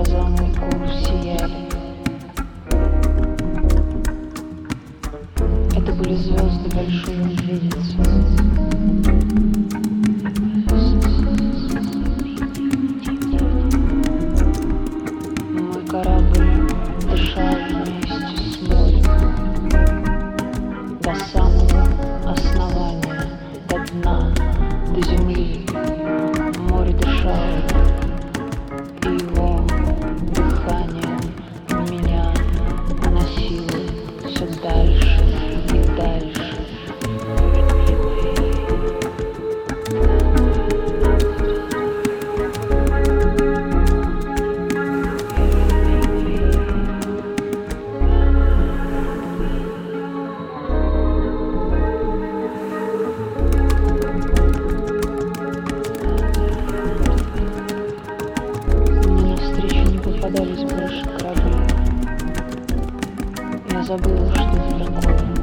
глаза моряков сияли. Это были звезды большой медведицы. До земли. Море дышало, больше корабли. Я забыла, что это такое.